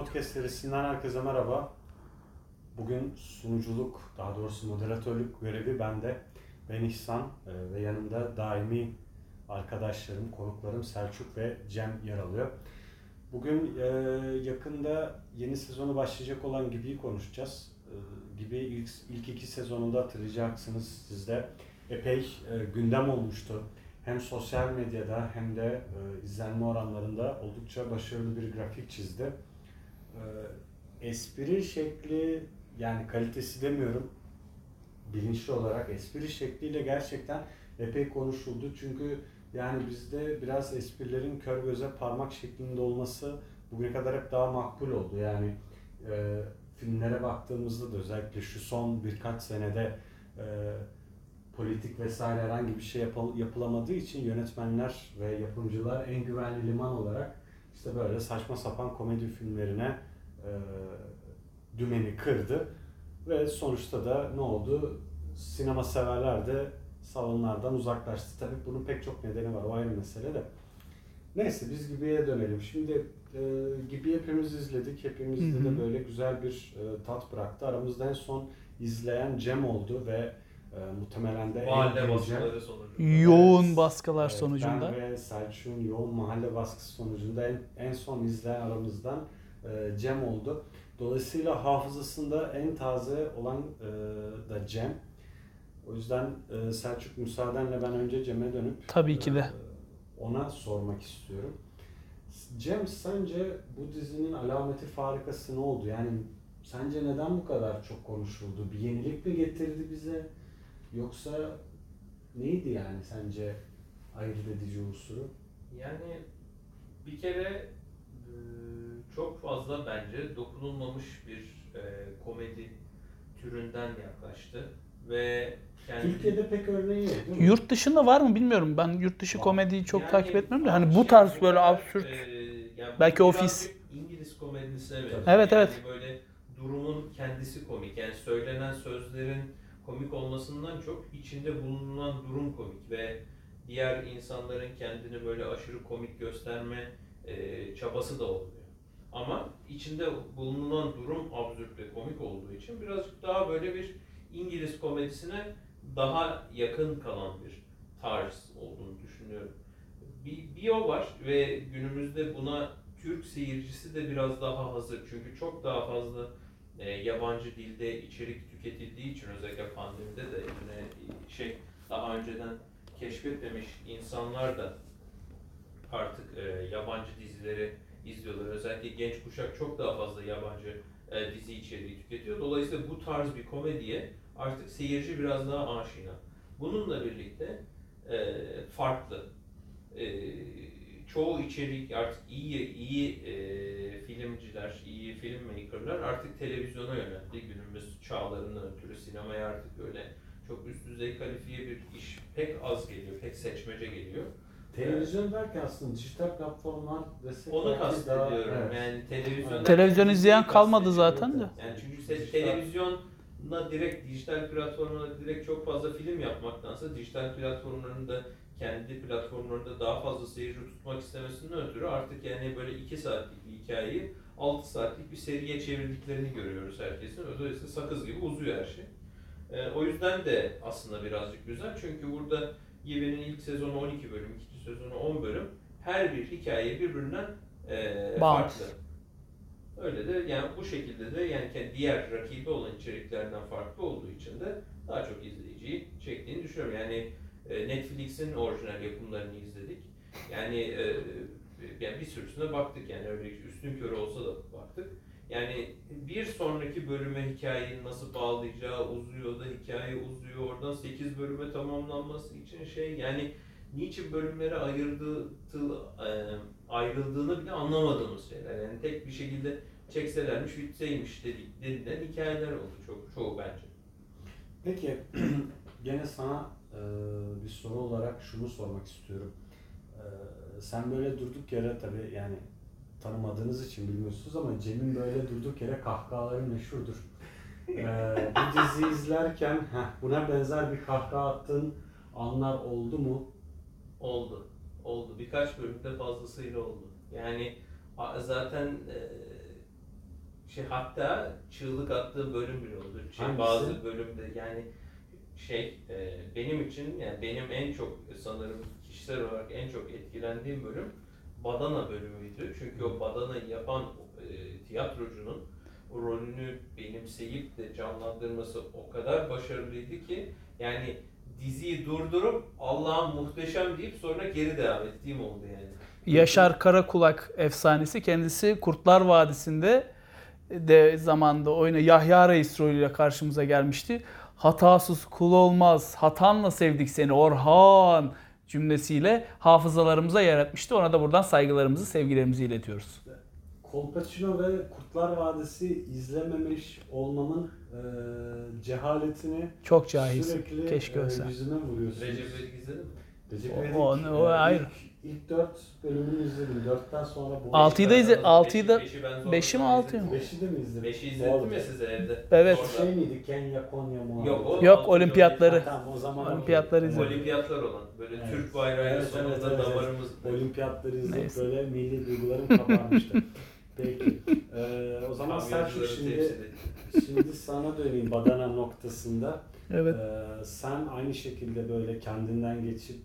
A1 Podcast serisinden herkese merhaba. Bugün sunuculuk, daha doğrusu moderatörlük görevi bende. Ben İhsan e, ve yanımda daimi arkadaşlarım, konuklarım Selçuk ve Cem yer alıyor. Bugün e, yakında yeni sezonu başlayacak olan Gibi'yi konuşacağız. E, Gibi ilk, ilk iki sezonunda hatırlayacaksınız siz de epey gündem olmuştu. Hem sosyal medyada hem de izlenme oranlarında oldukça başarılı bir grafik çizdi. E, espri şekli yani kalitesi demiyorum bilinçli olarak espri şekliyle gerçekten epey konuşuldu. Çünkü yani bizde biraz esprilerin kör göze parmak şeklinde olması bugüne kadar hep daha makbul oldu. Yani e, filmlere baktığımızda da özellikle şu son birkaç senede e, politik vesaire herhangi bir şey yapıl- yapılamadığı için yönetmenler ve yapımcılar en güvenli liman olarak işte böyle saçma sapan komedi filmlerine e, dümeni kırdı ve sonuçta da ne oldu? Sinema severler de salonlardan uzaklaştı. Tabii bunun pek çok nedeni var. O ayrı mesele de. Neyse biz Gibi'ye dönelim. Şimdi e, Gibi hepimiz izledik. Hepimizde Hı hı. de böyle güzel bir e, tat bıraktı. Aramızda en son izleyen Cem oldu ve e, muhtemelen de Mahalle baskıları sonucu. Yoğun Evet. baskılar Evet, sonucunda. Ben ve Selçuk'un yoğun mahalle baskısı sonucunda en, en son izleyen aramızdan e, Cem oldu. Dolayısıyla hafızasında en taze olan e, da Cem. O yüzden e, Selçuk müsaadenle ben önce Cem'e dönüp Tabii ki de. e, ona sormak istiyorum. Cem sence bu dizinin alameti farikası ne oldu? Yani sence neden bu kadar çok konuşuldu? Bir yenilik mi getirdi bize? Yoksa neydi yani sence ayırt edici unsuru? Yani bir kere çok fazla bence dokunulmamış bir e, komedi türünden yaklaştı ve kendi Türkiye'de pek örneği yok değil mi? Yurt dışında var mı bilmiyorum. Ben yurt dışı Var. komediyi çok Yani takip etmiyorum da hani bu şey tarz bu böyle absürt. e, yani Belki Office. İngiliz komedisine benziyor. Evet, yani evet. Böyle durumun kendisi komik. Yani söylenen sözlerin komik olmasından çok içinde bulunan durum komik ve diğer insanların kendini böyle aşırı komik gösterme e, çabası da olmuyor. Ama içinde bulunan durum absürt ve komik olduğu için birazcık daha böyle bir İngiliz komedisine daha yakın kalan bir tarz olduğunu düşünüyorum. Bir, bir o var ve günümüzde buna Türk seyircisi de biraz daha hazır. Çünkü çok daha fazla e, yabancı dilde içerik tüketildiği için özellikle pandemide de yine şey daha önceden keşfetmemiş insanlar da artık e, yabancı dizileri izliyorlar. Özellikle genç kuşak çok daha fazla yabancı e, dizi içeriği tüketiyor. Dolayısıyla bu tarz bir komediye artık seyirci biraz daha aşina. Bununla birlikte e, farklı. E, çoğu içerik artık iyi iyi e, filmciler, iyi filmmakerlar artık televizyona yöneldi. Günümüz çağlarından ötürü sinemaya artık öyle çok üst düzey kalifiye bir iş pek az geliyor, pek seçmece geliyor. Televizyon derken aslında dijital platformlar desek Onu kastediyorum. daha- evet. Yani televizyon Televizyon izleyen kalmadı zaten de. Yani çünkü se- Dijital- televizyonla direkt dijital platformlara direkt çok fazla film yapmaktansa dijital platformların da kendi platformlarında daha fazla seyirci tutmak istemesinden ötürü artık yani böyle 2 saatlik bir hikayeyi 6 saatlik bir seriye çevirdiklerini görüyoruz herkesin. Dolayısıyla sakız gibi uzuyor her şey. Ee, o yüzden de aslında birazcık güzel çünkü burada Gibi'nin ilk sezonu 12 bölüm, sezonu 10 bölüm. Her bir hikaye birbirinden e, farklı. Öyle de yani bu şekilde de yani diğer rakibi olan içeriklerden farklı olduğu için de daha çok izleyiciyi çektiğini düşünüyorum. Yani e, Netflix'in orijinal yapımlarını izledik. Yani, e, yani bir sürüsüne baktık yani öyle üstün körü olsa da baktık. Yani bir sonraki bölüme hikayeyi nasıl bağlayacağı uzuyor da hikaye uzuyor. Oradan 8 bölüme tamamlanması için şey yani niçin bölümlere ayırdığı, e, ayrıldığını bile anlamadığımız şeyler. Yani tek bir şekilde çekselermiş bitseymiş dedik, hikayeler oldu çok çoğu bence. Peki gene sana e, bir soru olarak şunu sormak istiyorum. E, sen böyle durduk yere tabii yani tanımadığınız için bilmiyorsunuz ama Cem'in böyle durduk yere kahkahaları meşhurdur. E, bu diziyi izlerken heh, buna benzer bir kahkaha attığın anlar oldu mu? Oldu. Oldu. Birkaç bölümde fazlasıyla oldu. Yani zaten e, şey hatta çığlık attığım bölüm bile oldu. Şey, Hangisi? bazı bölümde yani şey e, benim için yani benim en çok sanırım kişisel olarak en çok etkilendiğim bölüm Badana bölümüydü. Çünkü o Badana'yı yapan e, tiyatrocunun o rolünü benimseyip de canlandırması o kadar başarılıydı ki yani diziyi durdurup Allah'ım muhteşem deyip sonra geri devam ettiğim oldu yani. Yaşar Karakulak efsanesi kendisi Kurtlar Vadisi'nde de zamanda oyuna Yahya Reis rolüyle karşımıza gelmişti. Hatasız kul olmaz, hatanla sevdik seni Orhan cümlesiyle hafızalarımıza yer etmişti. Ona da buradan saygılarımızı, sevgilerimizi iletiyoruz. Kolpaçino ve Kurtlar Vadisi izlememiş olmamın e, cehaletini Çok cahilsin. sürekli Keşke e, ölsen. yüzüme vuruyorsunuz. Recep İvedik izledin mi? Recep O- İvedik, o- o e, ayrı. ilk, ilk dört bölümünü izledim. Dörtten sonra bu. Altıyı da izle- Beşi- altıyı da- beşi ben zor beşi mi, zaman altıyı mı? izledim. Beşi de mi izledin? Beşi izledim Doğru. ya size evde. Evet. Orada. Şey miydi? Kenya, Konya muhabbeti? Yok, o- Yok olimpiyatları. Tamam o zaman Olimpiyatları izledim. Olimpiyatlar olan böyle Evet. Türk bayrağı Evet, sonunda evet, damarımız Olimpiyatları Neyse. böyle milli duygularım kabarmıştı. Peki. Ee, o zaman Selçuk şimdi şimdi sana döneyim Badana noktasında. Evet. Ee, sen aynı şekilde böyle kendinden geçip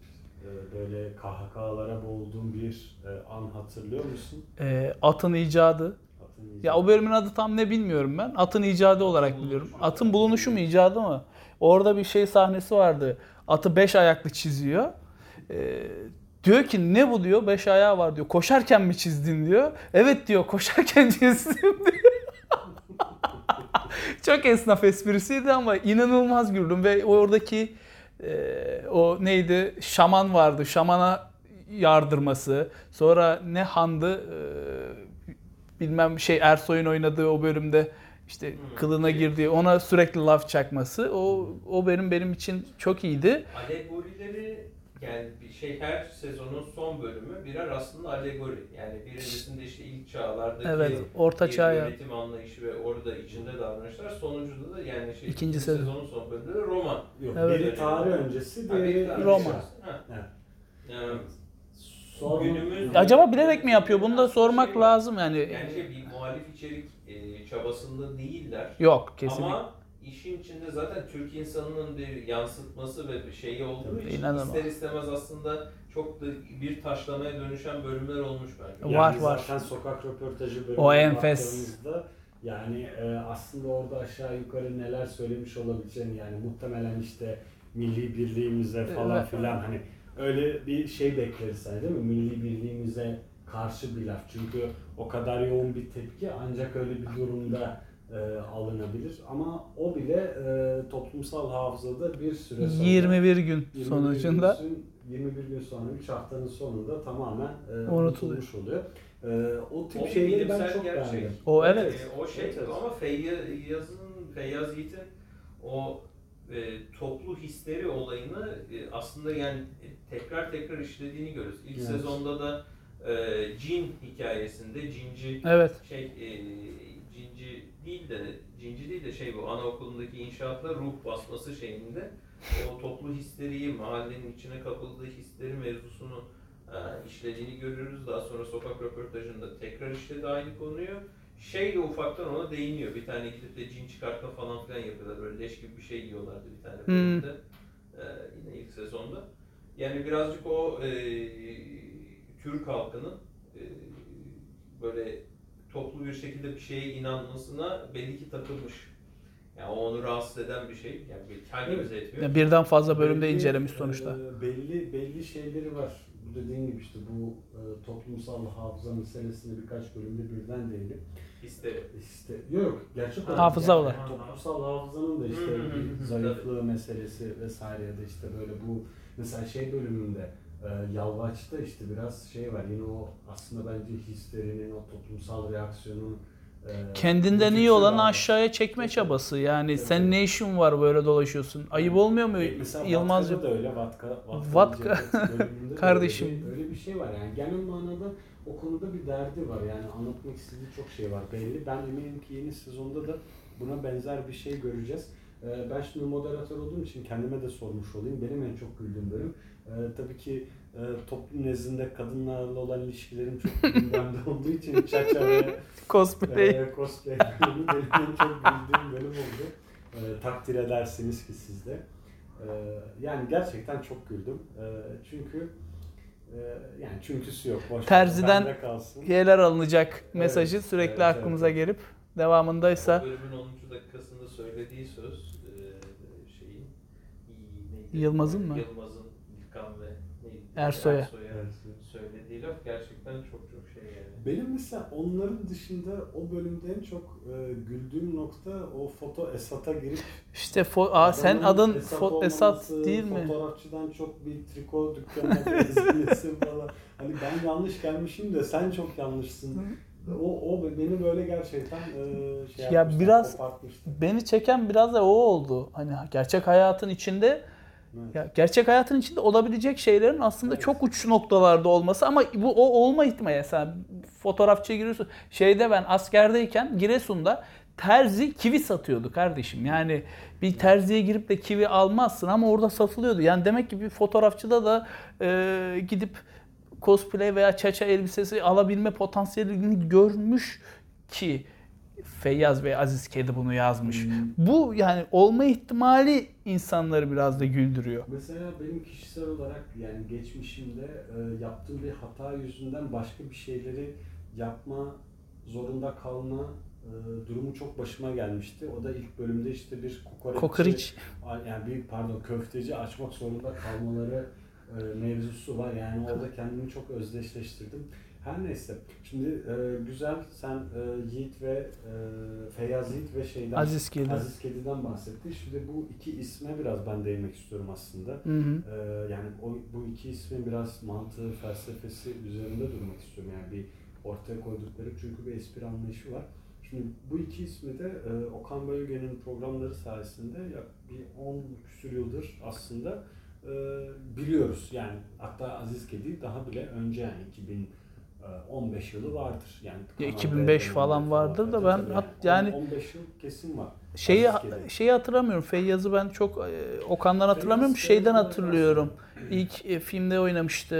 e, böyle KHK'lara boğulduğun bir e, an hatırlıyor musun? Ee, atın icadı. Ya o bölümün adı tam ne bilmiyorum ben. Atın icadı olarak biliyorum. Atın bulunuşu mu icadı mı? Orada bir şey sahnesi vardı. Atı beş ayaklı çiziyor. Ee, diyor ki ne bu diyor? Beş ayağı var diyor. Koşarken mi çizdin diyor. Evet diyor koşarken çizdim diyor. Çok esnaf esprisiydi ama inanılmaz güldüm ve oradaki e, o neydi şaman vardı şamana yardırması sonra ne handı e, bilmem şey Ersoy'un oynadığı o bölümde işte Hmm. kılına girdiği ona sürekli laf çakması o o benim benim için çok iyiydi. Alegorileri yani bir şey her sezonun son bölümü birer aslında alegori. Yani birincisinde işte ilk çağlardaki Evet, orta çağ yönetim anlayışı ve orada içinde davranışlar. Sonuncuda da yani şey İkinci ikinci sezon. sezonun son bölümünde de Roma. Yok, Evet. biri tarih öncesi, diğeri bir tane Roma. şey. Ha. Evet. Yani Sonra- Günümüz- Acaba bilerek mi yapıyor? Bunu da sormak Şey lazım yani. yani şey bir muhalif içerik e, çabasında değiller. Yok kesinlikle. Ama işin içinde zaten Türk insanının bir yansıtması ve bir şeyi olduğu Tabii, için inanılmaz. ister istemez aslında çok da bir taşlamaya dönüşen bölümler olmuş bence. Var, yani var. Zaten sokak röportajı bölümüne O enfes. yani e, aslında orada aşağı yukarı neler söylemiş olabileceğini yani muhtemelen işte milli birliğimize falan Evet. filan hani öyle bir şey bekleriz hani değil mi? Milli birliğimize karşı bir laf. Çünkü o kadar yoğun bir tepki ancak öyle bir durumda e, alınabilir. Ama o bile e, toplumsal hafızada bir süre sonra 21 gün 21 sonucunda gün, 21 gün sonra 3 haftanın sonunda tamamen e, unutulmuş oluyor. E, o tip O şeyleri ben çok gerçek. beğendim. O evet. Ee, o şey Evet, evet. ama Feyyaz'ın, Feyyaz Yiğit'in o e, toplu hisleri olayını e, aslında yani e, tekrar tekrar işlediğini görüyoruz. İlk Evet. sezonda da e, cin hikayesinde cinci evet şey e, cinci değil de cinci değil de şey bu anaokulundaki inşaatla ruh basması şeyinde o toplu histeriyi mahallenin içine kapıldığı hisleri mevzusunu e, işlediğini görüyoruz. Daha sonra sokak röportajında tekrar işledi aynı konuyu. Şey de ufaktan ona değiniyor. Bir tane gidip de cin çıkartma falan filan yapıyorlar. Böyle leş gibi bir şey yiyorlardı bir tane bölümde. E, yine ilk sezonda. Yani birazcık o e, Türk halkının e, böyle toplu bir şekilde bir şeye inanmasına belli ki takılmış. Yani o onu rahatsız eden bir şey. Yani bir- hangimize etmiyor. Ya birden fazla bölümde Belli, incelemiş e, sonuçta. belli belli şeyleri var. Bu dediğin gibi işte bu e, toplumsal hafıza meselesine birkaç bölümde birden değinip Histeri. işte yok gerçek olarak Hafıza yani olarak. toplumsal hafızanın da işte zayıflığı meselesi vesaire ya da işte böyle bu mesela şey bölümünde e, Yalvaç'ta işte biraz şey var yine o aslında bence hislerinin o toplumsal reaksiyonun e, Kendinden iyi olanı aşağıya çekme çabası. Yani Evet. sen ne işin var böyle dolaşıyorsun? Ayıp olmuyor mu E, Mesela? Vatka'da da öyle Vatka, Vatka, Vatka. Kardeşim. Öyle bir, öyle bir şey var yani genel manada o konuda bir derdi var yani anlatmak istediği çok şey var belli. Ben eminim ki yeni sezonda da buna benzer bir şey göreceğiz. Ee, ben şimdi moderatör olduğum için kendime de sormuş olayım. Benim en çok güldüğüm bölüm. Ee, tabii ki e, toplum nezdinde kadınlarla olan ilişkilerim çok gündemde olduğu için Çaça ve Cosplay. e, cosplay benim en çok güldüğüm bölüm oldu. E, takdir edersiniz ki siz de. E, yani gerçekten çok güldüm. E, çünkü e, yani çünküsü yok. Boş Terziden. Yeler alınacak mesajı Evet, sürekli evet, aklımıza evet. gelip devamındaysa O bölümün 10. dakikasında söylediği söz e, şeyin? Yılmaz'ın mı? Yılmaz'ın Ersoy'a. Söylediği laf gerçekten çok çok şey yani. Benim mesela onların dışında o bölümde en çok e, güldüğüm nokta o foto Esat'a girip işte fo- Aa, sen adın Esat fo- Esat olmaması, değil mi? Fotoğrafçıdan çok bir triko dükkanına benzemesi falan. Hani ben yanlış gelmişim de sen çok yanlışsın. O, o beni böyle gerçekten e, şey Ya yapmıştı, biraz- kopartmıştı. Beni çeken biraz da o oldu. Hani gerçek hayatın içinde Evet. ya gerçek hayatın içinde olabilecek şeylerin aslında Evet. çok uç noktalarda olması ama bu o olma ihtimali. Mesela fotoğrafçıya giriyorsun. Şeyde ben askerdeyken Giresun'da terzi kivi satıyordu kardeşim. Yani bir terziye girip de kivi almazsın ama orada satılıyordu. Yani demek ki bir fotoğrafçıda da e, gidip cosplay veya çaça elbisesi alabilme potansiyelini görmüş ki Feyyaz ve Aziz Kedi bunu yazmış. Hmm. Bu yani olma ihtimali insanları biraz da güldürüyor. Mesela benim kişisel olarak yani geçmişimde e, yaptığım bir hata yüzünden başka bir şeyleri yapma zorunda kalma e, durumu çok başıma gelmişti. O da ilk bölümde işte bir kokoreççi, Kokoreç yani bir pardon köfteci açmak zorunda kalmaları e, mevzusu var. Yani orada kendimi çok özdeşleştirdim. Her neyse. Şimdi e, güzel sen e, Yiğit ve e, Feyyaz Yiğit ve şeyden Aziz Kedi. Aziz Kedi'den bahsettik. Şimdi bu iki isme biraz ben değinmek istiyorum aslında. Hı hı. Ee, yani o, bu iki ismin biraz mantığı, felsefesi üzerinde durmak istiyorum. Yani bir ortaya koydukları çünkü bir espri anlayışı var. Şimdi bu iki ismi de e, Okan Bayülgen'in programları sayesinde ya bir 10 küsur yıldır aslında e, biliyoruz. Yani hatta Aziz Kedi daha bile önce yani 2015 yılı vardır. Yani Ya Kanal 2005 D'de falan vardır da ben hat- yani- 15 yıl kesin var. Şeyi şeyi hatırlamıyorum. Feyyaz'ı ben çok e, Okan'dan hatırlamıyorum. Feyyaz Şeyden hatırlıyorum. İlk e, filmde oynamıştı.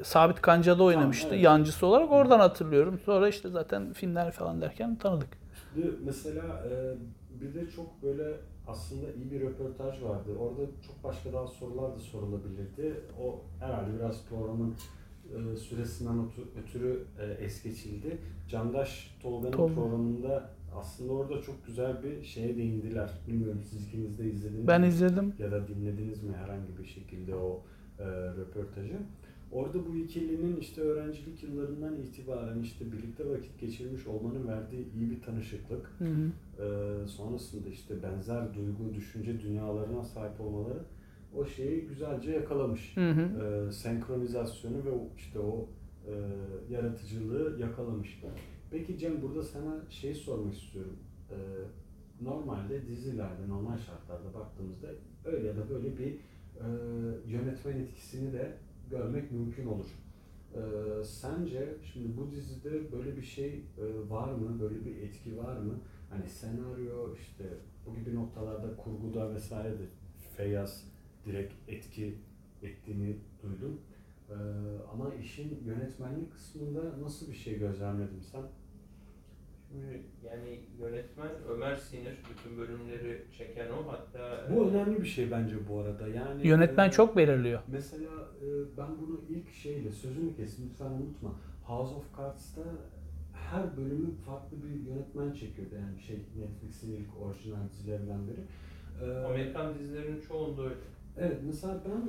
e, Sabit Kanca'da oynamıştı. evet. Yancısı olarak oradan hatırlıyorum. Sonra işte zaten filmler falan derken tanıdık. Şimdi mesela e, bir de çok böyle aslında iyi bir röportaj vardı. Orada çok başka daha sorular da sorulabilirdi. O herhalde biraz programın e, süresinden ötü- ötürü e, es geçildi. Candaş Tolga'nın Tolga. programında aslında orada çok güzel bir şeye değindiler. Bilmiyorum siz ikiniz de izlediniz Ben mi? izledim. ya da dinlediniz mi herhangi bir şekilde o e, röportajı? Orada bu ikilinin işte öğrencilik yıllarından itibaren işte birlikte vakit geçirmiş olmanın verdiği iyi bir tanışıklık. Hı hı. Ee, sonrasında işte benzer duygu, düşünce dünyalarına sahip olmaları o şeyi güzelce yakalamış. Hı hı. Ee, senkronizasyonu ve işte o e, yaratıcılığı yakalamış. Peki Cem burada sana şey sormak istiyorum. Ee, normalde dizilerde, normal şartlarda baktığımızda öyle ya da böyle bir e, yönetmen etkisini de görmek mümkün olur. Ee, sence şimdi bu dizide böyle bir şey e, var mı? Böyle bir etki var mı? Hani senaryo işte bu gibi noktalarda kurguda vesaire de Feyyaz direkt etki ettiğini duydum. Ee, ama işin yönetmenlik kısmında nasıl bir şey gözlemledin sen? Şimdi yani yönetmen Ömer Sinir bütün bölümleri çeken o hatta Bu önemli bir şey bence bu arada. Yani Yönetmen e, çok belirliyor. Mesela e, ben bunu ilk şeyle sözünü kesin lütfen unutma. House of Cards'ta her bölümü farklı bir yönetmen çekiyordu yani şey Netflix'in ilk orijinal dizilerinden biri. Ee, Amerikan dizilerinin çoğunda öyle. Evet mesela ben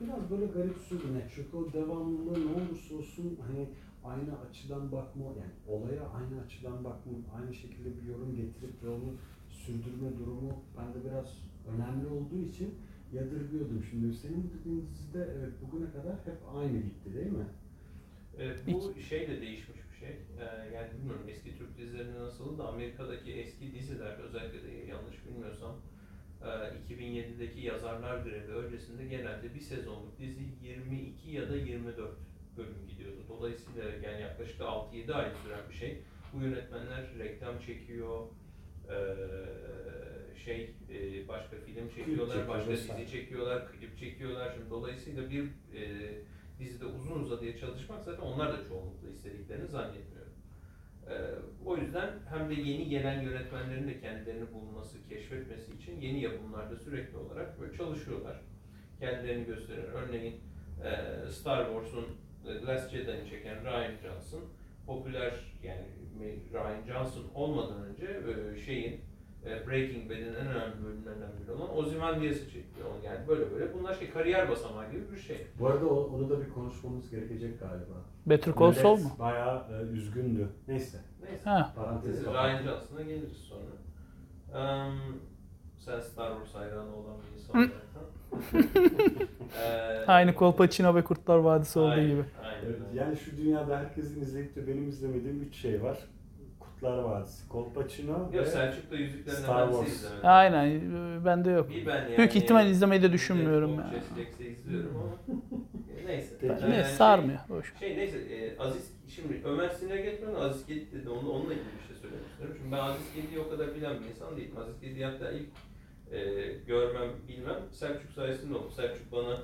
biraz böyle garipsiyordum yani çünkü o devamlılığı ne olursa olsun hani aynı açıdan bakma yani olaya aynı açıdan bakma aynı şekilde bir yorum getirip ve onu sürdürme durumu bende biraz önemli olduğu için yadırgıyordum. Şimdi senin dediğin dizide evet bugüne kadar hep aynı gitti değil mi? Bu şey de değişmiş bir şey. Ee, yani bilmiyorum eski Türk dizilerinde nasıl da Amerika'daki eski diziler özellikle de yanlış bilmiyorsam 2007'deki yazarlar grevi öncesinde genelde bir sezonluk dizi 22 ya da 24 bölüm gidiyordu. Dolayısıyla yani yaklaşık 6-7 ay süren bir şey. Bu yönetmenler reklam çekiyor, e, şey e, başka film çekiyorlar, çekiyor, başka dizi çekiyorlar, klip çekiyorlar. Şimdi dolayısıyla bir e, dizide uzun uzadıya çalışmak zaten onlar da çoğunlukla istediklerini zannetmiyorum. E, o yüzden hem de yeni gelen yönetmenlerin de kendilerini bulması, keşfetmesi için yeni yapımlarda sürekli olarak böyle çalışıyorlar. Kendilerini gösterir. Örneğin e, Star Wars'un e, Last Jedi'ni çeken Ryan Johnson popüler yani Ryan Johnson olmadan önce e, şeyin Breaking Bad'in en önemli bölümlerinden biri olan Ozymandias'ı çekti. onu. Yani böyle böyle. Bunlar şey kariyer basamağı gibi bir şey. Bu arada o- onu da bir konuşmamız gerekecek galiba. Better Call Saul mu? Bayağı e, üzgündü. Neyse. Neyse. Ha. Parantezi. Ryan Johnson'a geliriz sonra. Ehm, sen Star Wars hayranı olan bir insan olarak. Ee, Aynı Kolpaçino ve Kurtlar Vadisi olduğu aynen, gibi. Aynen. Yani şu dünyada herkesin izleyip de benim izlemediğim üç şey var. Kurtlar Vadisi, Kolpaçino Yok ve Selçuk da Yüzüklerin Star Efendisi Wars. izlemedi. Aynen e, bende yok. Bir ben yani. Büyük ihtimal izlemeyi de düşünmüyorum Deadpool, ya. Jesse Jacks'i izliyorum ama neyse. Peki. Yani Ne şey- sarmıyor. Boş. Şey neyse e, Aziz şimdi Ömer Sinir'e geçmeden Aziz Gedit dedi onu onunla ilgili bir şey söylemek istiyorum. Çünkü ben Aziz Gedik'i o kadar bilen bir insan değilim. Aziz Gedik'i hatta ilk e, görmem bilmem Selçuk sayesinde oldu. Selçuk bana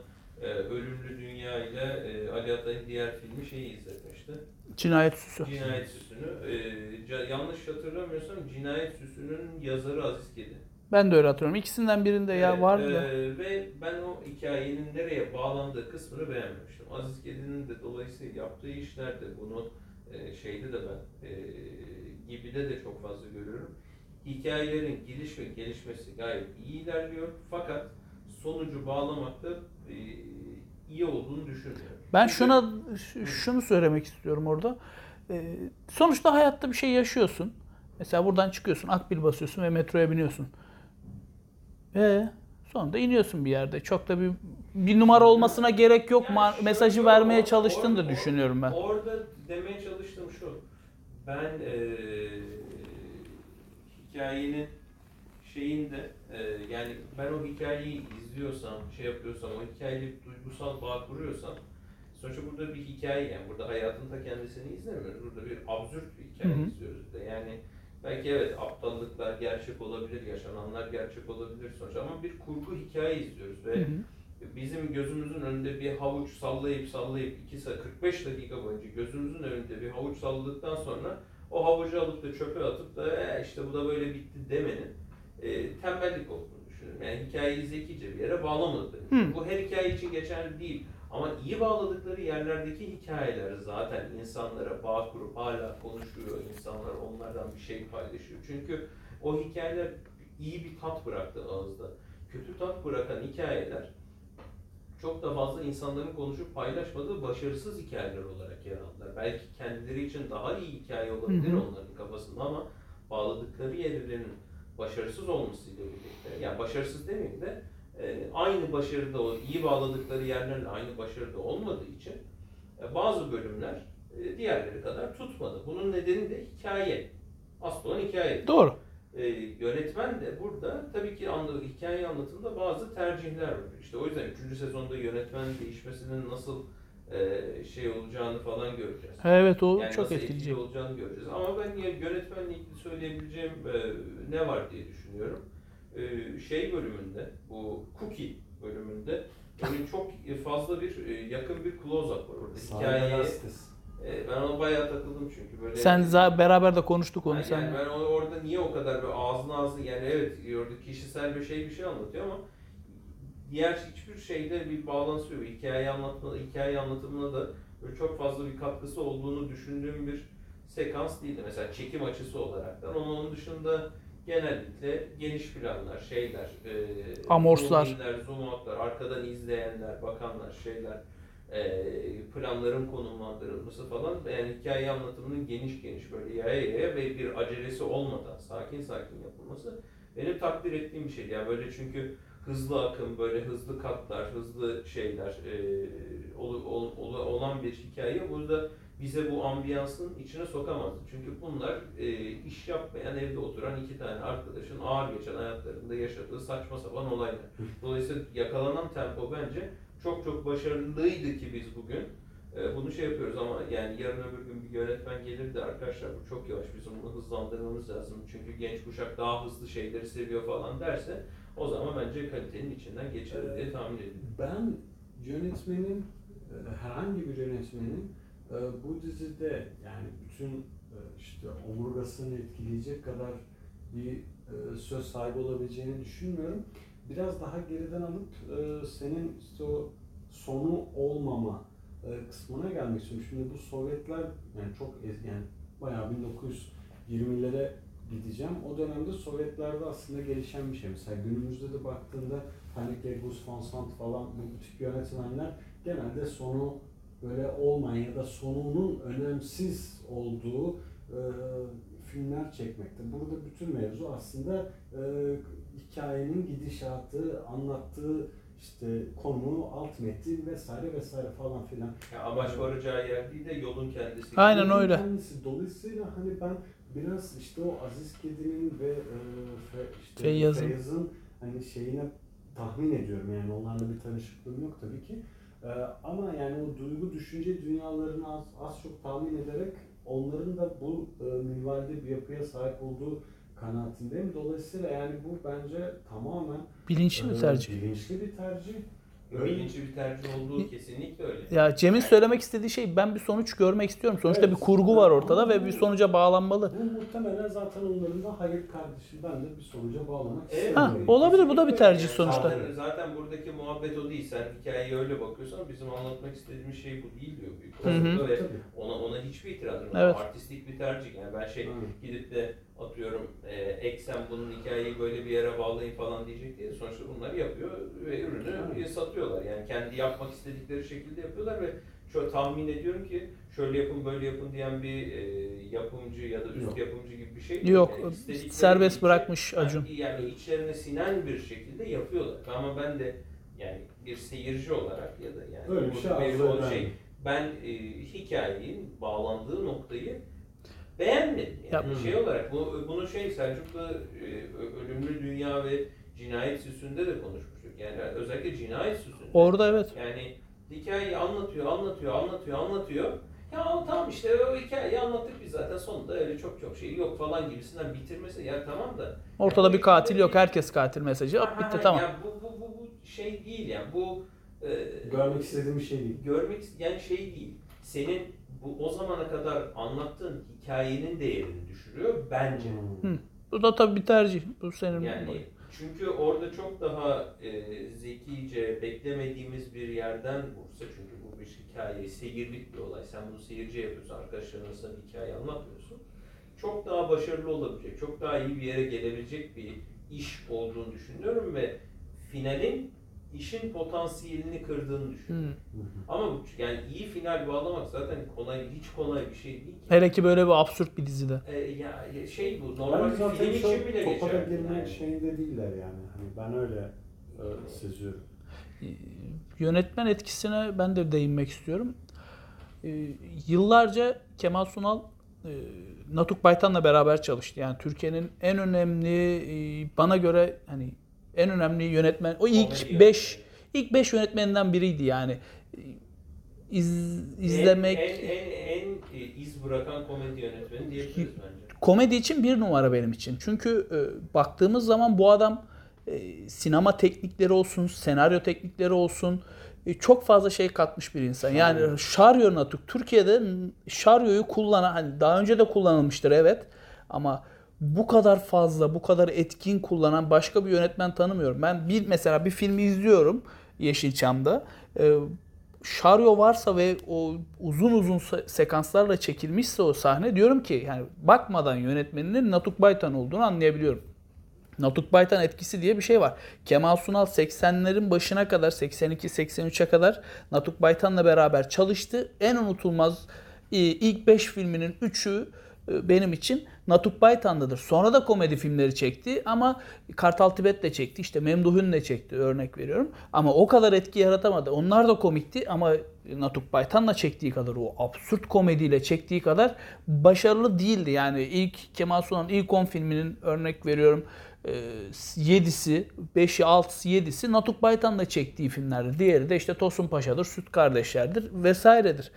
e, Ölümlü Dünya ile e, Ali Atay'ın diğer filmi şeyi izletmişti. Cinayet süsü. Cinayet Süsü'nü. E, yanlış hatırlamıyorsam Cinayet Süsü'nün yazarı Aziz Gedik. Ben de öyle hatırlıyorum. İkisinden birinde ya Evet, vardı da. e, ve ben o hikayenin nereye bağlandığı kısmını beğenmemiştim. Aziz Gedi'nin de dolayısıyla yaptığı işlerde bunu e, şeyde de ben e, Gibi'de de çok fazla görüyorum. Hikayelerin giriş ve gelişmesi gayet iyi ilerliyor. Fakat sonucu bağlamakta iyi olduğunu düşünmüyorum. Ben şuna şunu söylemek istiyorum orada. Ee, sonuçta hayatta bir şey yaşıyorsun. Mesela buradan çıkıyorsun, akbil basıyorsun ve metroya biniyorsun. Ve sonunda iniyorsun bir yerde. Çok da bir bir numara olmasına gerek yok. Yani Ma- mesajı yok, vermeye or- çalıştığını da or- düşünüyorum ben. Orada demeye çalıştığım şu. Ben eee hikayenin şeyinde eee, yani ben o hikayeyi izliyorsam, şey yapıyorsam, o hikayeyle duygusal bağ kuruyorsam sonuçta burada bir hikaye yani burada hayatın ta kendisini izlemiyoruz. Burada bir absürt bir hikaye Hı hı. izliyoruz da yani belki evet aptallıklar gerçek olabilir, yaşananlar gerçek olabilir sonuçta ama bir kurgu hikaye izliyoruz ve Hı hı. bizim gözümüzün önünde bir havuç sallayıp sallayıp 2 saat 45 dakika boyunca gözümüzün önünde bir havuç salladıktan sonra o havucu alıp da çöpe atıp da "E, işte bu da böyle bitti demenin e, tembellik olduğunu düşünüyorum. Yani hikayeyi zekice bir yere bağlamadıklarını. Hı. Bu her hikaye için geçerli değil. Ama iyi bağladıkları yerlerdeki hikayeler zaten insanlara bağ kurup hala konuşuyor insanlar onlardan bir şey paylaşıyor. Çünkü o hikayeler iyi bir tat bıraktı ağızda. Kötü tat bırakan hikayeler çok da fazla insanların konuşup paylaşmadığı başarısız hikayeler olarak yer aldılar. Belki kendileri için daha iyi hikaye olabilir onların kafasında ama bağladıkları yerlerin başarısız olmasıyla birlikte, yani başarısız demeyeyim de e, aynı başarıda, o iyi bağladıkları yerlerle aynı başarıda olmadığı için e, bazı bölümler e, diğerleri kadar tutmadı. Bunun nedeni de hikaye. Asıl olan hikaye. Doğru. E, yönetmen de burada tabii ki anla, hikaye anlatımında bazı tercihler var. İşte o yüzden 3. sezonda yönetmen değişmesinin nasıl e, şey olacağını falan göreceğiz. Evet o Yani çok etkileyici. etkili olacağını göreceğiz. Ama ben yönetmenle ilgili söyleyebileceğim e, ne var diye düşünüyorum. E, şey bölümünde, bu Cookie bölümünde böyle çok fazla bir yakın bir close-up var orada. E, ben ona bayağı takıldım çünkü böyle. Sen za- beraber de konuştuk onu yani, sen. yani ben orada niye o kadar böyle ağzına ağzına yani evet orada kişisel bir şey bir şey anlatıyor ama diğer hiçbir şeyde bir bağlantısı yok. Hikaye anlatma, hikaye anlatımına da böyle çok fazla bir katkısı olduğunu düşündüğüm bir sekans değildi. Mesela çekim açısı olaraktan ama onun dışında genellikle geniş planlar, şeyler, e, Amorflar. zoom inler, zoom arkadan izleyenler, bakanlar, şeyler, e, planların konumlandırılması falan yani hikaye anlatımının geniş geniş böyle yaya yaya ve bir acelesi olmadan sakin sakin yapılması benim takdir ettiğim bir şey. Yani böyle çünkü hızlı akım, böyle hızlı katlar, hızlı şeyler e, ol- ol- ol- olan bir hikaye burada bize bu ambiyansın içine sokamazdı. Çünkü bunlar e, iş yapmayan, evde oturan iki tane arkadaşın ağır geçen hayatlarında yaşadığı saçma sapan olaylar. Dolayısıyla yakalanan tempo bence çok çok başarılıydı ki biz bugün e, bunu şey yapıyoruz ama yani yarın öbür gün bir yönetmen gelir de arkadaşlar bu çok yavaş bizim bunu hızlandırmamız lazım. Çünkü genç kuşak daha hızlı şeyleri seviyor falan derse o zaman bence kalitenin içinden geçer diye tahmin ediyorum. Ben yönetmenin, e, herhangi bir yönetmenin e, bu dizide yani bütün e, işte omurgasını etkileyecek kadar bir söz sahibi olabileceğini düşünmüyorum. Biraz daha geriden alıp senin işte o sonu olmama kısmına gelmek istiyorum. Şimdi bu Sovyetler yani çok ez, yani bayağı 1920'lere gideceğim. O dönemde Sovyetlerde aslında gelişen bir şey. Mesela günümüzde de baktığında Haneke, Gus Van Sant falan bu tip yönetmenler genelde sonu böyle olmayan ya da sonunun önemsiz olduğu e, filmler çekmekte. Burada bütün mevzu aslında e, hikayenin gidişatı, anlattığı işte konu, alt metin vesaire vesaire falan filan. Ya amaç varacağı yer değil de yolun kendisi. Aynen Bunun öyle. Kendisi. Dolayısıyla hani ben biraz işte o Aziz Kedi'nin ve e, Fe, işte Feyyaz'ın. Feyyaz'ın hani şeyine tahmin ediyorum yani onlarla bir tanışıklığım yok tabii ki. E, ama yani o duygu düşünce dünyalarını az, az çok tahmin ederek onların da bu e, minvalde bir yapıya sahip olduğu kanaatindeyim. Dolayısıyla yani bu bence tamamen Bilinçli bir e, tercih. bilinçli bir tercih. Bilinçli bir tercih olduğu kesinlikle öyle. Ya Cem'in söylemek istediği şey ben bir sonuç görmek istiyorum. Sonuçta Evet. bir kurgu var ortada ve bir sonuca bağlanmalı. Bu muhtemelen zaten onların da hayır kardeşim ben de bir sonuca bağlamak Evet. istiyorum. Ha, olabilir, bu da bir tercih sonuçta. Zaten, zaten buradaki muhabbet o değil. Sen hikayeye öyle bakıyorsan bizim anlatmak istediğimiz şey bu değil diyor büyük Hı hı. olasılıkla ve ona ona hiçbir itirazım yok. Evet. Artistik bir tercih yani ben şey Aynen. gidip de atıyorum e, eksen bunun hikayeyi böyle bir yere bağlayın falan diyecek diye sonuçta bunları yapıyor ve ürünü Evet. satıyorlar. Yani kendi yapmak istedikleri şekilde yapıyorlar ve şöyle tahmin ediyorum ki şöyle yapın böyle yapın diyen bir e, yapımcı ya da üst Yok. yapımcı gibi bir şey Yok, Yani istedikleri serbest bırakmış Acun. Yani içlerine sinen bir şekilde yapıyorlar. Ama ben de yani bir seyirci olarak ya da yani Öyle bir şey ederdim. ben e, hikayenin bağlandığı noktayı beğenmedim. Yani Ya- şey olarak bu, bunu şey Selçuk'la e, Ölümlü Dünya ve Cinayet Süsü'nde de konuşmuştuk. Yani özellikle Cinayet Süsü'nde. Orada evet. Yani hikayeyi anlatıyor, anlatıyor, anlatıyor, anlatıyor. Ya ama tamam işte o hikayeyi anlattık biz zaten sonunda öyle çok çok şey yok falan gibisinden bitirmesi ya tamam da. Ortada Ya bu bir katil yok. Herkes katil mesajı. Hop, Ha, bitti tamam. Ya bu, bu, bu, bu şey değil yani bu e, Görmek istediğim bir şey değil. görmek yani şey değil. Senin bu o zamana kadar anlattığın hikayenin değerini düşürüyor bence. Hmm. Bu da tabii bir tercih. Bu senin. Yani çünkü orada çok daha e, zekice beklemediğimiz bir yerden vursa çünkü bu bir hikaye, seyirlik bir olay. Sen bunu seyirciye yapıyorsun, arkadaşlarına sana bir hikaye anlatmıyorsun. Çok daha başarılı olabilecek, çok daha iyi bir yere gelebilecek bir iş olduğunu düşünüyorum ve finalin işin potansiyelini kırdığını düşünüyorum. Hmm. Ama bu- yani iyi final bağlamak zaten kolay, hiç kolay bir şey değil. ki. Hele ki böyle bir absürt bir dizide. E, ya şey bu normal bir zaten film çok için bile topa geçer. girmek Yani. şeyinde değiller yani. Hani ben öyle e, seziyorum. Ee, Yönetmen etkisine ben de değinmek istiyorum. Ee, Yıllarca Kemal Sunal e, Natuk Baytan'la beraber çalıştı. Yani Türkiye'nin en önemli e, bana göre hani en önemli yönetmen o ilk 5 ilk 5 yönetmeninden biriydi yani. İz, izlemek En, en, en, en iz bırakan komedi yönetmeni diyebiliriz bence. komedi için bir numara benim için. Çünkü e, baktığımız zaman bu adam e, sinema teknikleri olsun, senaryo teknikleri olsun e, çok fazla şey katmış bir insan. Yani Şaryo Natuk Türkiye'de Şaryo'yu kullanan hani daha önce de kullanılmıştır evet ama bu kadar fazla, bu kadar etkin kullanan başka bir yönetmen tanımıyorum. Ben bir mesela bir filmi izliyorum Yeşilçam'da. E, Şaryo varsa ve o uzun uzun se- sekanslarla çekilmişse o sahne diyorum ki yani bakmadan yönetmeninin Natuk Baytan olduğunu anlayabiliyorum. Natuk Baytan etkisi diye bir şey var. Kemal Sunal 80'lerin başına kadar 82-83'e kadar Natuk Baytan'la beraber çalıştı. En unutulmaz e, ilk 5 filminin 3'ü e, benim için Natuk Baytan'dadır. Sonra da komedi filmleri çekti ama Kartal Tibet de çekti. İşte Memduh'un de çekti örnek veriyorum. Ama o kadar etki yaratamadı. Onlar da komikti ama Natuk Baytan'la çektiği kadar o absürt komediyle çektiği kadar başarılı değildi. Yani ilk Kemal Sunal'ın ilk 10 filminin örnek veriyorum 7'si, 5'i, 6'sı, 7'si Natuk Baytan'la çektiği filmlerdir. Diğeri de işte Tosun Paşa'dır, Süt Kardeşler'dir vesairedir.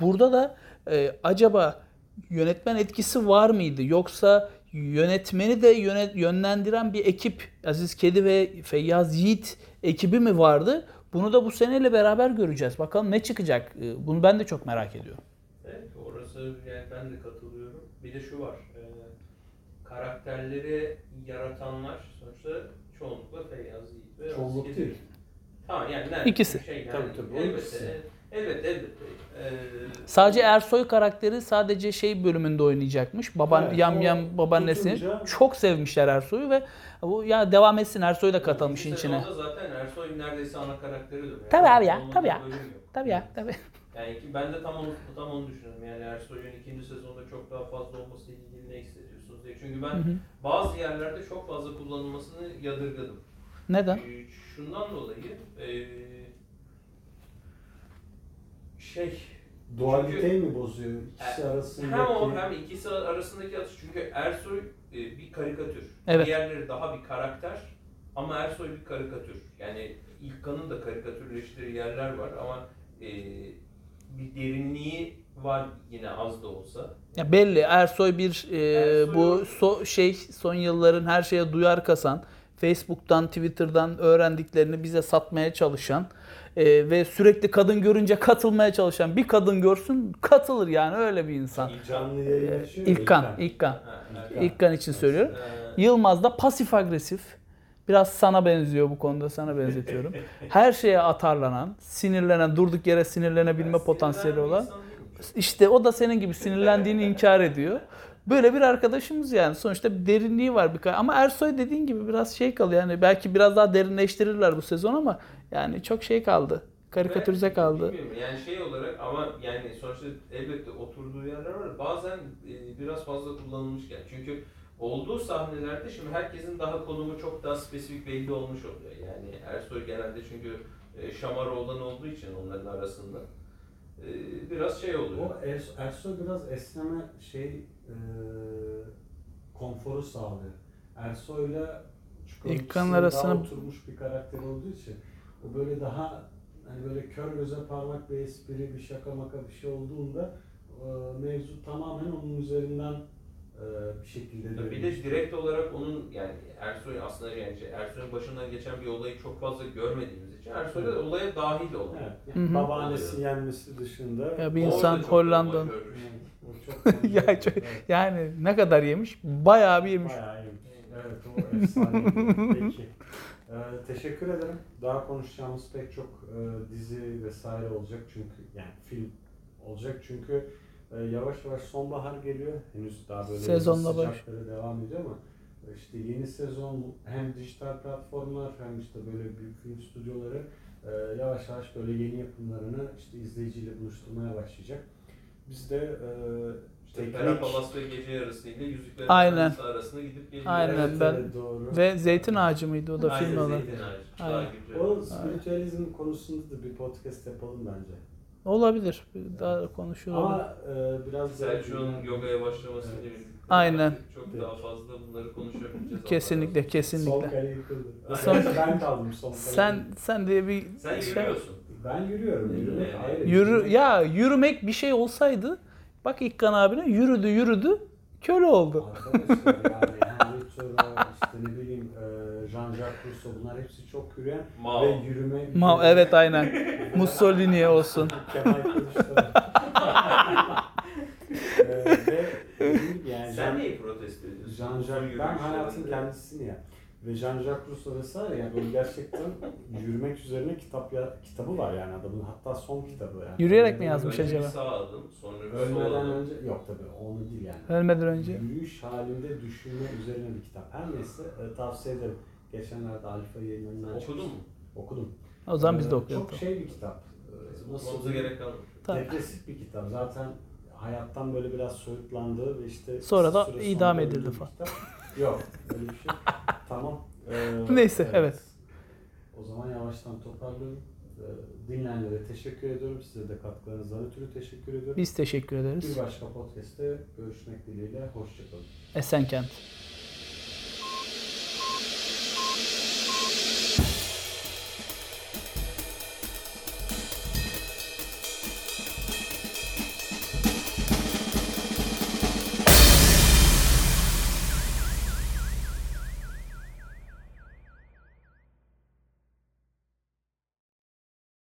Burada da e, acaba yönetmen etkisi var mıydı? Yoksa yönetmeni de yönet, yönlendiren bir ekip Aziz Kedi ve Feyyaz Yiğit ekibi mi vardı? Bunu da bu seneyle beraber göreceğiz. Bakalım ne çıkacak? E, Bunu ben de çok merak ediyorum. Evet, orası yani ben de katılıyorum. Bir de şu var. E, karakterleri yaratanlar sonuçta çoğunlukla Feyyaz Yiğit ve Çoğunluk değil. Tamam yani nerede? İkisi. Şey, yani, Tabii, tabii, elbette, ikisi. Elbette, elbette. E, Sadece Ersoy karakteri sadece şey bölümünde oynayacakmış. Baban Evet, yam yam babaannesini tutunca- çok sevmişler Ersoy'u ve bu ya devam etsin Ersoy da katılmış İkinci içine. zaten Ersoy neredeyse ana karakteri dönüyor. Tabii abi ya, tabii ya. Tabii ya tabii. Yani ki ben de tam onu, tam onu düşünüyorum. Yani Ersoy'un ikinci sezonda çok daha fazla olması ile ilgili ne hissediyorsunuz diye. Çünkü ben Hı hı. bazı yerlerde çok fazla kullanılmasını yadırgadım. Neden? Ee, şundan dolayı ee, şey Dualiteyi mi bozuyor? İkisi hem arasındaki... o hem ikisi arasındaki atış çünkü Ersoy e, bir karikatür. Evet. Diğerleri daha bir karakter ama Ersoy bir karikatür. Yani İlkan'ın da karikatürleştiği yerler var ama e, bir derinliği var yine az da olsa. Ya belli Ersoy bir e, Ersoy bu so- şey son yılların her şeye duyar kasan, Facebook'tan, Twitter'dan öğrendiklerini bize satmaya çalışan e, ve sürekli kadın görünce katılmaya çalışan bir kadın görsün katılır yani öyle bir insan. Canlı yayın ya, İlkan, İlkan. İlkan. İlkan için söylüyorum. Yılmaz da pasif agresif. Biraz sana benziyor bu konuda sana benzetiyorum. Her şeye atarlanan, sinirlenen, durduk yere sinirlenebilme potansiyeli olan. İşte o da senin gibi sinirlendiğini inkar ediyor. Böyle bir arkadaşımız yani. Sonuçta bir derinliği var bir ama Ersoy dediğin gibi biraz şey kalıyor. Yani belki biraz daha derinleştirirler bu sezon ama yani çok şey kaldı. Karikatürize Ve kaldı. bilmiyorum, Yani şey olarak ama yani sonuçta elbette oturduğu yerler var. Bazen e, biraz fazla kullanılmışken. Çünkü olduğu sahnelerde şimdi herkesin daha konumu çok daha spesifik belli olmuş oluyor. Yani Ersoy genelde çünkü e, şamar olan olduğu için onların arasında e, biraz şey oluyor. O Er- Ersoy biraz esneme şey e, konforu sağlıyor. Soy'la Çukur'un İlkan ikisi arasına- daha oturmuş bir karakter olduğu için o böyle daha hani böyle kör göze parmak bir espri, bir şaka maka bir şey olduğunda e, mevzu tamamen onun üzerinden e, bir şekilde Bir dönüyor. de direkt olarak onun yani Ersoy aslında yani şey, Ersoy'un başından geçen bir olayı çok fazla görmediğimiz için Ersoy da olaya dahil olan. Evet. Hı. Babaannesi yenmesi dışında Ya bir insan Hollanda'nın çok Ya çok- yani ne kadar yemiş? Bayağı bir yemiş. Bayağı iyiymiş. Evet o efsane. Peki. Ee, teşekkür ederim. Daha konuşacağımız pek çok e, dizi vesaire olacak çünkü yani film olacak çünkü e, yavaş yavaş sonbahar geliyor. Henüz daha böyle Sezonla sıcakları devam ediyor ama işte yeni sezon hem dijital platformlar hem işte böyle büyük film stüdyoları e, yavaş yavaş böyle yeni yapımlarını işte izleyiciyle buluşturmaya başlayacak. Biz de e, İşte teknik Ferah Palas ve Gece Yarısı ile Yüzüklerin Aynen. Arasında gidip geliyor. Aynen. Evet, ben- evet, doğru. Ve Zeytin Ağacı mıydı o da Aynen, film olan? Zeytin Ağacı. Aynen. O spiritüalizm konusunda da bir podcast yapalım bence. Olabilir. Daha konuşulabilir. Ama e, biraz da- Selçuk'un yogaya başlamasıyla Evet. birlikte Aynen. çok Evet. daha fazla bunları konuşabileceğiz. Kesinlikle, Son kesinlikle. kale yıkıldı. Son- ben kaldım son kale. Sen sen de bir Sen şey- yürüyorsun. Ben yürüyorum. Yürümek ayrı. Yürü Yürümek- ya yürümek bir şey olsaydı bak İkkan abine yürüdü yürüdü köle oldu. Arkadaşlar yani Henry Thoreau, işte ne bileyim e, Jean-Jacques Rousseau bunlar hepsi çok yürüyen Mao. ve yürüme... Ma evet aynen. Mussolini olsun. Kemal Kılıçdaroğlu. e, ve yani Sen Jean- neyi protesto ediyorsun? Jean-Jacques, ben hayatın kendisini ya. Ve Jean-Jacques Rousseau vesaire yani böyle gerçekten yürümek üzerine kitap ya, kitabı var yani adamın hatta son kitabı yani. Yürüyerek mi yazmış Önce bir acaba? sağ adım, sonra bir sol Ölmeden adım. önce yok tabii onu değil yani. Ölmeden önce. Yürüyüş halinde düşünme üzerine bir kitap. Her neyse e, tavsiye ederim. Geçenlerde Alfa yayınlarından Okudun mu? Okudum. O zaman biz de Ee, okuyalım. Çok şey bir kitap. Ee, Nasıl diyeyim? gerek. Tamam. Depresif bir kitap. Zaten hayattan böyle biraz soyutlandığı ve işte Sonra da idam edildi bir falan. Yok öyle bir şey. tamam. Ee, Neyse, evet. O zaman yavaştan toparlıyorum. Dinleyenlere teşekkür ediyorum. Size de katkılarınızdan ötürü teşekkür ediyorum. Biz teşekkür ederiz. Bir başka podcast'te görüşmek dileğiyle. Hoşçakalın. Esenkent.